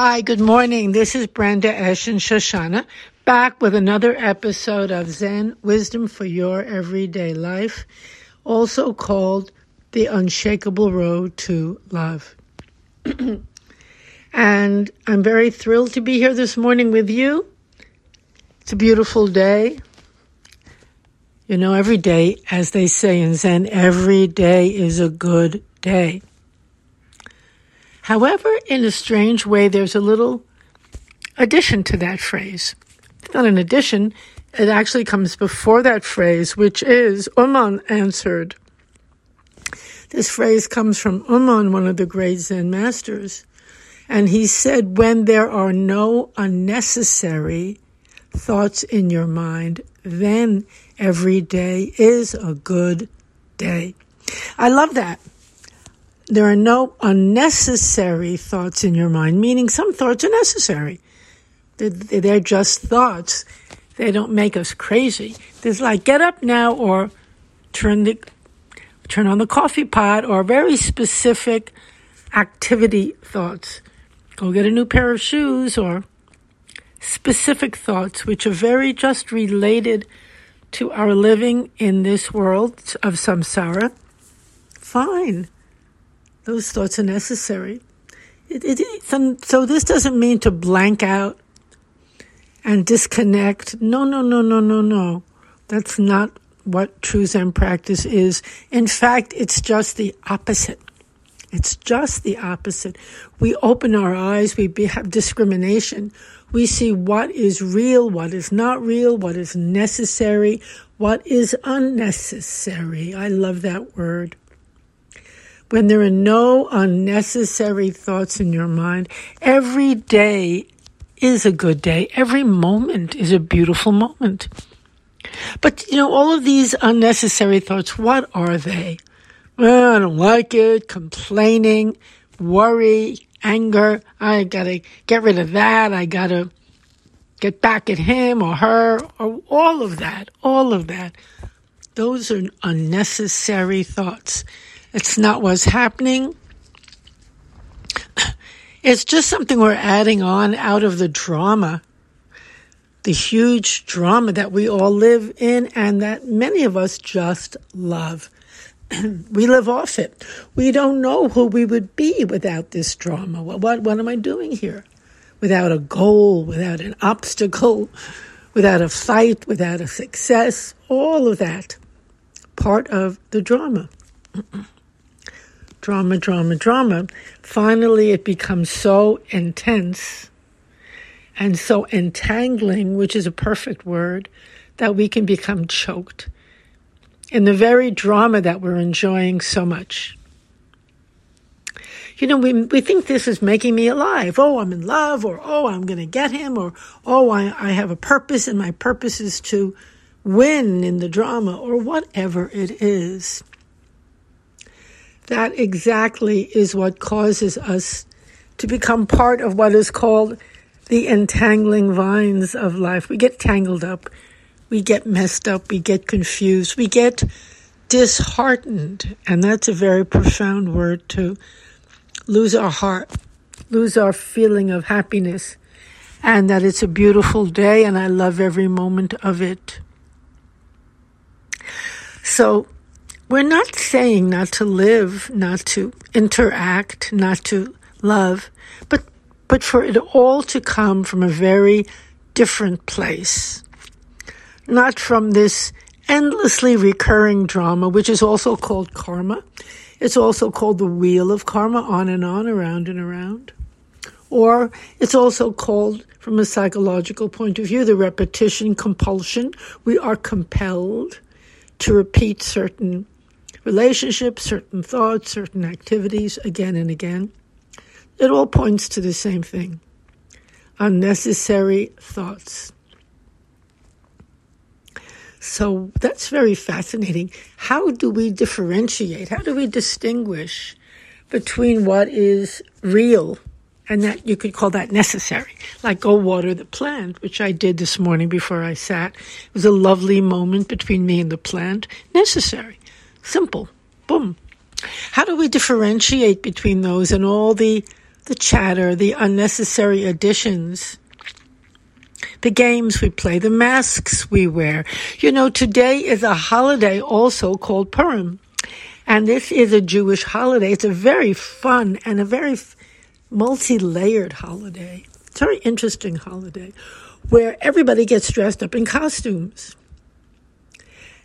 Hi, good morning. This is Brenda Esh and Shoshana back with another episode of Zen Wisdom for Your Everyday Life, also called The Unshakable Road to Love. and I'm very thrilled to be here this morning with you. It's a beautiful day. You know, every day, as they say in Zen, every day is a good day. However, in a strange way, there's a little addition to that phrase. It's not an addition, it actually comes before that phrase, which is Ummon answered. This phrase comes from Ummon, one of the great Zen masters. And he said, when there are no unnecessary thoughts in your mind, then every day is a good day. I love that there are no unnecessary thoughts in your mind, meaning some thoughts are necessary. They're, they're just thoughts. They don't make us crazy. There's like get up now or turn the turn on the coffee pot or very specific activity thoughts. Go get a new pair of shoes or specific thoughts which are very just related to our living in this world of samsara. Fine. Those thoughts are necessary. It, it, so this doesn't mean to blank out and disconnect. No, no, no, no, no, no. That's not what true Zen practice is. In fact, it's just the opposite. It's just the opposite. We open our eyes, we be, have discrimination. We see what is real, what is not real, what is necessary, what is unnecessary. I love that word when there are no unnecessary thoughts in your mind, every day is a good day. Every moment is a beautiful moment. But, you know, all of these unnecessary thoughts, what are they? Well, I don't like it, complaining, worry, anger. I gotta get rid of that. I gotta get back at him or her or all of that, all of that. Those are unnecessary thoughts. It's not what's happening. It's just something we're adding on out of the drama, the huge drama that we all live in and that many of us just love. we live off it. We don't know who we would be without this drama. What, what, what am I doing here? Without a goal, without an obstacle, without a fight, without a success, all of that. Part of the drama drama, drama, drama, finally it becomes so intense and so entangling, which is a perfect word, that we can become choked in the very drama that we're enjoying so much. You know, we, we think this is making me alive. Oh, I'm in love, or oh, I'm going to get him, or oh, I, I have a purpose, and my purpose is to win in the drama, or whatever it is. That exactly is what causes us to become part of what is called the entangling vines of life. We get tangled up, we get messed up, we get confused, we get disheartened. And that's a very profound word to lose our heart, lose our feeling of happiness, and that it's a beautiful day and I love every moment of it. So we're not saying not to live, not to interact, not to love, but, but for it all to come from a very different place. Not from this endlessly recurring drama, which is also called karma. It's also called the wheel of karma, on and on, around and around. Or it's also called, from a psychological point of view, the repetition compulsion. We are compelled to repeat certain relationships, certain thoughts, certain activities again and again. It all points to the same thing unnecessary thoughts. So that's very fascinating. How do we differentiate? How do we distinguish between what is real and that you could call that necessary? Like go water the plant, which I did this morning before I sat. It was a lovely moment between me and the plant. Necessary. Simple. Boom. How do we differentiate between those and all the the chatter, the unnecessary additions, the games we play, the masks we wear. You know, today is a holiday also called Purim. And this is a Jewish holiday. It's a very fun and a very multi layered holiday. It's a very interesting holiday where everybody gets dressed up in costumes.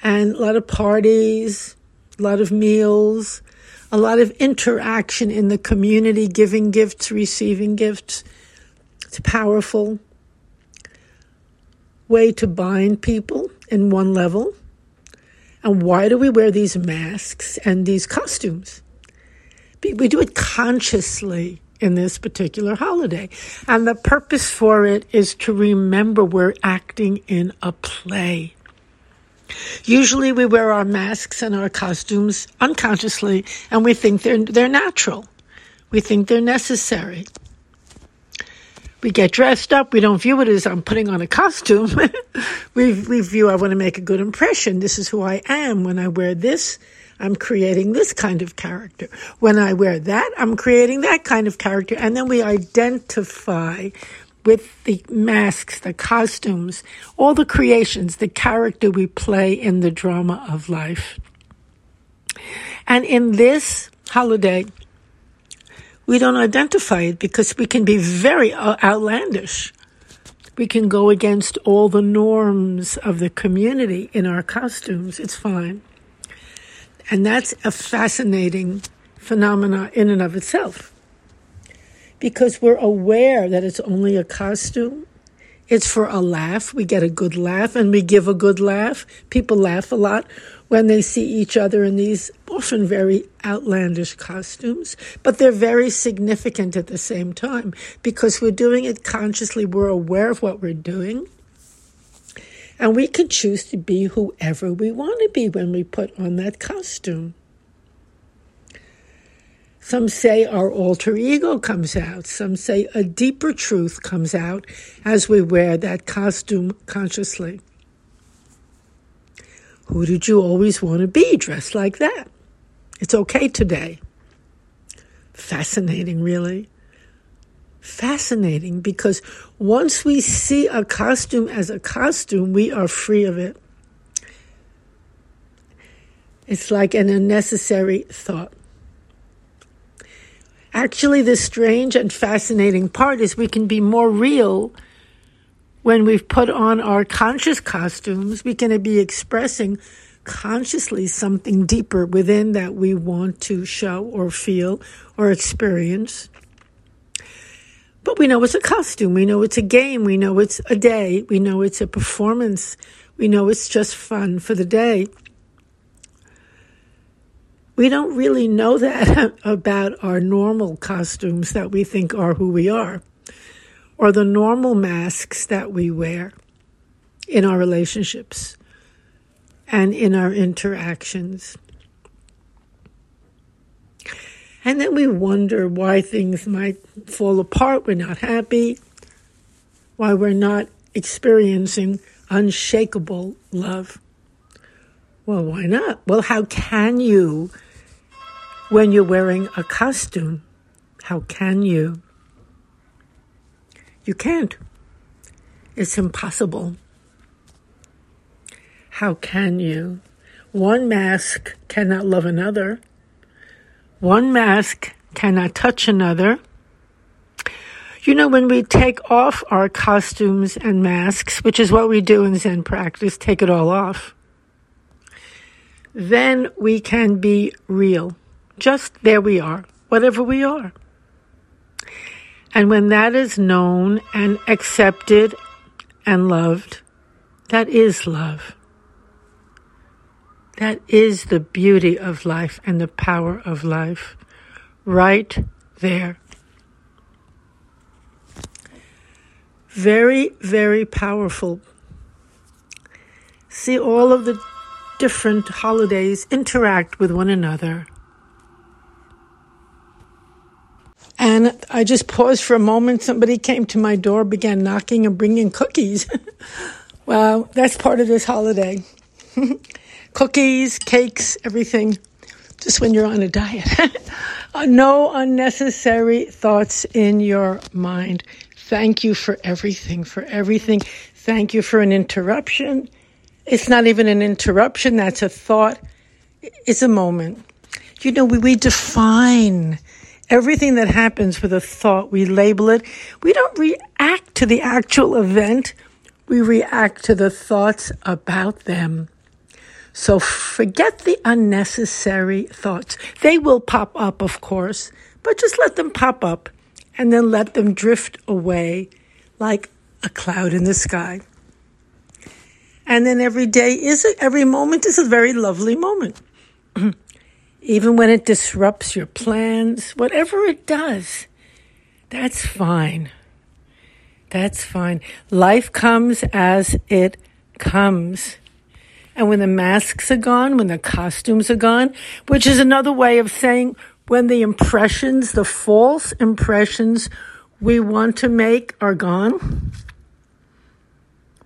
And a lot of parties, a lot of meals, a lot of interaction in the community, giving gifts, receiving gifts. It's a powerful way to bind people in one level. And why do we wear these masks and these costumes? We do it consciously in this particular holiday. And the purpose for it is to remember we're acting in a play. Usually we wear our masks and our costumes unconsciously and we think they're, they're natural. We think they're necessary. We get dressed up. We don't view it as I'm putting on a costume. we, we view I want to make a good impression. This is who I am. When I wear this, I'm creating this kind of character. When I wear that, I'm creating that kind of character. And then we identify with the masks, the costumes, all the creations, the character we play in the drama of life. And in this holiday, we don't identify it because we can be very uh, outlandish. We can go against all the norms of the community in our costumes. It's fine. And that's a fascinating phenomena in and of itself because we're aware that it's only a costume. It's for a laugh. We get a good laugh and we give a good laugh. People laugh a lot when they see each other in these often very outlandish costumes, but they're very significant at the same time because we're doing it consciously. We're aware of what we're doing. And we can choose to be whoever we want to be when we put on that costume. Some say our alter ego comes out. Some say a deeper truth comes out as we wear that costume consciously. Who did you always want to be dressed like that? It's okay today. Fascinating, really. Fascinating because once we see a costume as a costume, we are free of it. It's like an unnecessary thought. Actually, the strange and fascinating part is we can be more real when we've put on our conscious costumes. We can be expressing consciously something deeper within that we want to show or feel or experience. But we know it's a costume. We know it's a game. We know it's a day. We know it's a performance. We know it's just fun for the day we don't really know that about our normal costumes that we think are who we are, or the normal masks that we wear in our relationships and in our interactions. And then we wonder why things might fall apart. We're not happy, why we're not experiencing unshakable love. Well, why not? Well, how can you when you're wearing a costume. How can you? You can't. It's impossible. How can you? One mask cannot love another. One mask cannot touch another. You know, when we take off our costumes and masks, which is what we do in Zen practice, take it all off, then we can be real. Just there we are, whatever we are. And when that is known and accepted and loved, that is love. That is the beauty of life and the power of life right there. Very, very powerful. See all of the different holidays interact with one another. And I just paused for a moment. Somebody came to my door, began knocking and bringing cookies. well, that's part of this holiday. cookies, cakes, everything. just when you're on a diet. Uh, no unnecessary thoughts in your mind. Thank you for everything, for everything. Thank you for an interruption. It's not even an interruption, that's a thought. It's a moment. You know, we, we define everything that happens with a thought, we label it. We don't react to the actual event, we react to the thoughts about them. So forget the unnecessary thoughts. They will pop up, of course, but just let them pop up and then let them drift away like a cloud in the sky. And then every day is a, every moment is a very lovely moment. Even when it disrupts your plans, whatever it does, that's fine. That's fine. Life comes as it comes. And when the masks are gone, when the costumes are gone, which is another way of saying when the impressions, the false impressions we want to make are gone,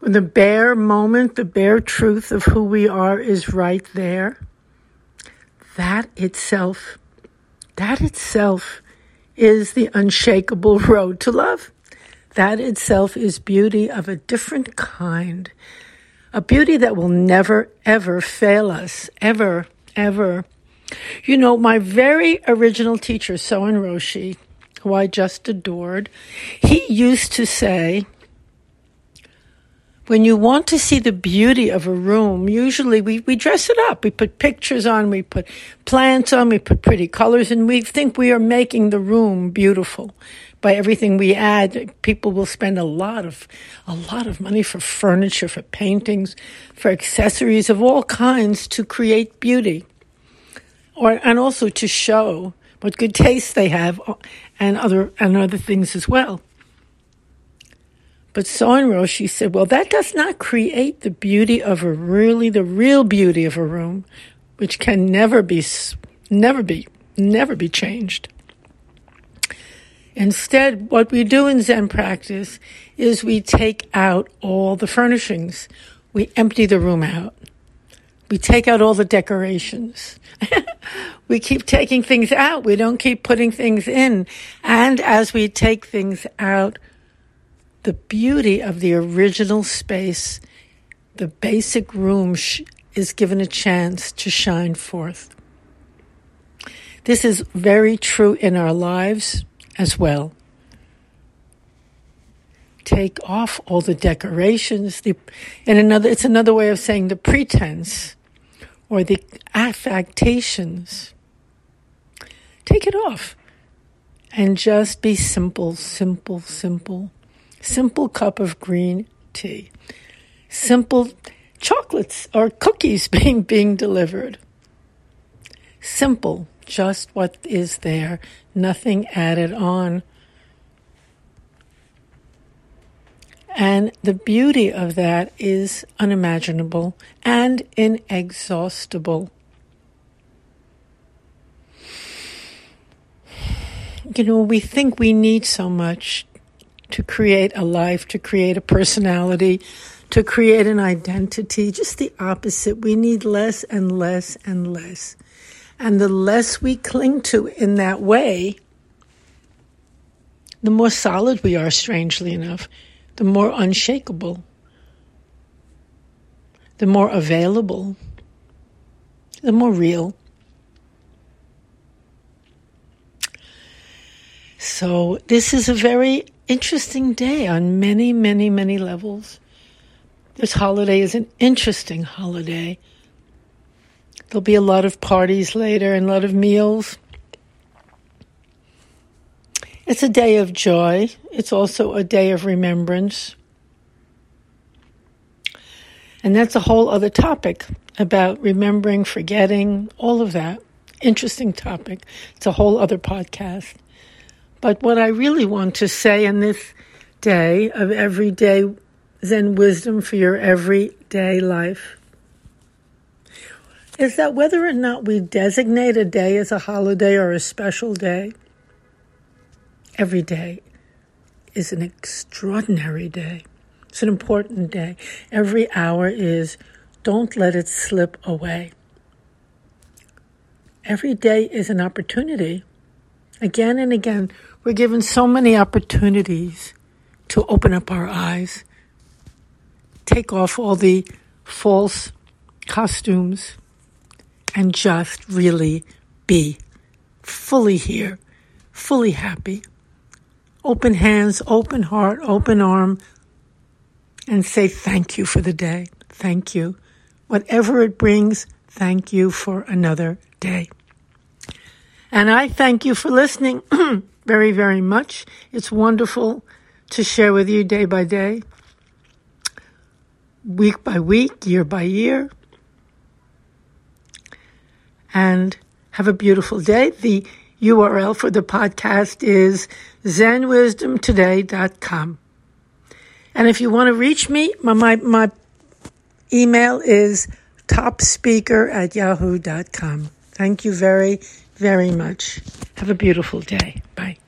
when the bare moment, the bare truth of who we are is right there, that itself, that itself is the unshakable road to love. That itself is beauty of a different kind a beauty that will never, ever fail us, ever, ever. You know, my very original teacher, Soen Roshi, who I just adored, he used to say, when you want to see the beauty of a room, usually we, we dress it up. We put pictures on, we put plants on, we put pretty colors, and we think we are making the room beautiful by everything we add, people will spend a lot of a lot of money for furniture, for paintings, for accessories of all kinds to create beauty, or and also to show what good taste they have, uh, and other and other things as well. But Soen Roshi said, well, that does not create the beauty of a really, the real beauty of a room, which can never be, never be, never be changed. Instead, what we do in Zen practice is we take out all the furnishings. We empty the room out. We take out all the decorations. we keep taking things out. We don't keep putting things in. And as we take things out, the beauty of the original space, the basic room sh- is given a chance to shine forth. This is very true in our lives as well. Take off all the decorations, the, and another, it's another way of saying the pretense or the affectations. Take it off and just be simple, simple, simple. Simple cup of green tea. Simple chocolates or cookies being, being delivered. Simple, just what is there, nothing added on. And the beauty of that is unimaginable and inexhaustible. You know, we think we need so much to create a life, to create a personality, to create an identity. Just the opposite. We need less and less and less. And the less we cling to in that way, the more solid we are, strangely enough, the more unshakable, the more available, the more real. So, this is a very interesting day on many, many, many levels. This holiday is an interesting holiday. There'll be a lot of parties later and a lot of meals. It's a day of joy. It's also a day of remembrance. And that's a whole other topic about remembering, forgetting, all of that. Interesting topic. It's a whole other podcast. But what I really want to say in this day of everyday Zen wisdom for your everyday life is that whether or not we designate a day as a holiday or a special day, every day is an extraordinary day. It's an important day. Every hour is, don't let it slip away. every day is an opportunity. Again and again, we're given so many opportunities to open up our eyes, take off all the false costumes, and just really be fully here, fully happy. Open hands, open heart, open arm, and say thank you for the day. Thank you. Whatever it brings, thank you for another day. And I thank you for listening very, very much. It's wonderful to share with you day by day, week by week, year by year. And have a beautiful day. The URL for the podcast is zenwisdomtoday.com. And if you want to reach me, my, my, my email is topspeaker at yahoo.com. Thank you very, very much. Have a beautiful day. Bye.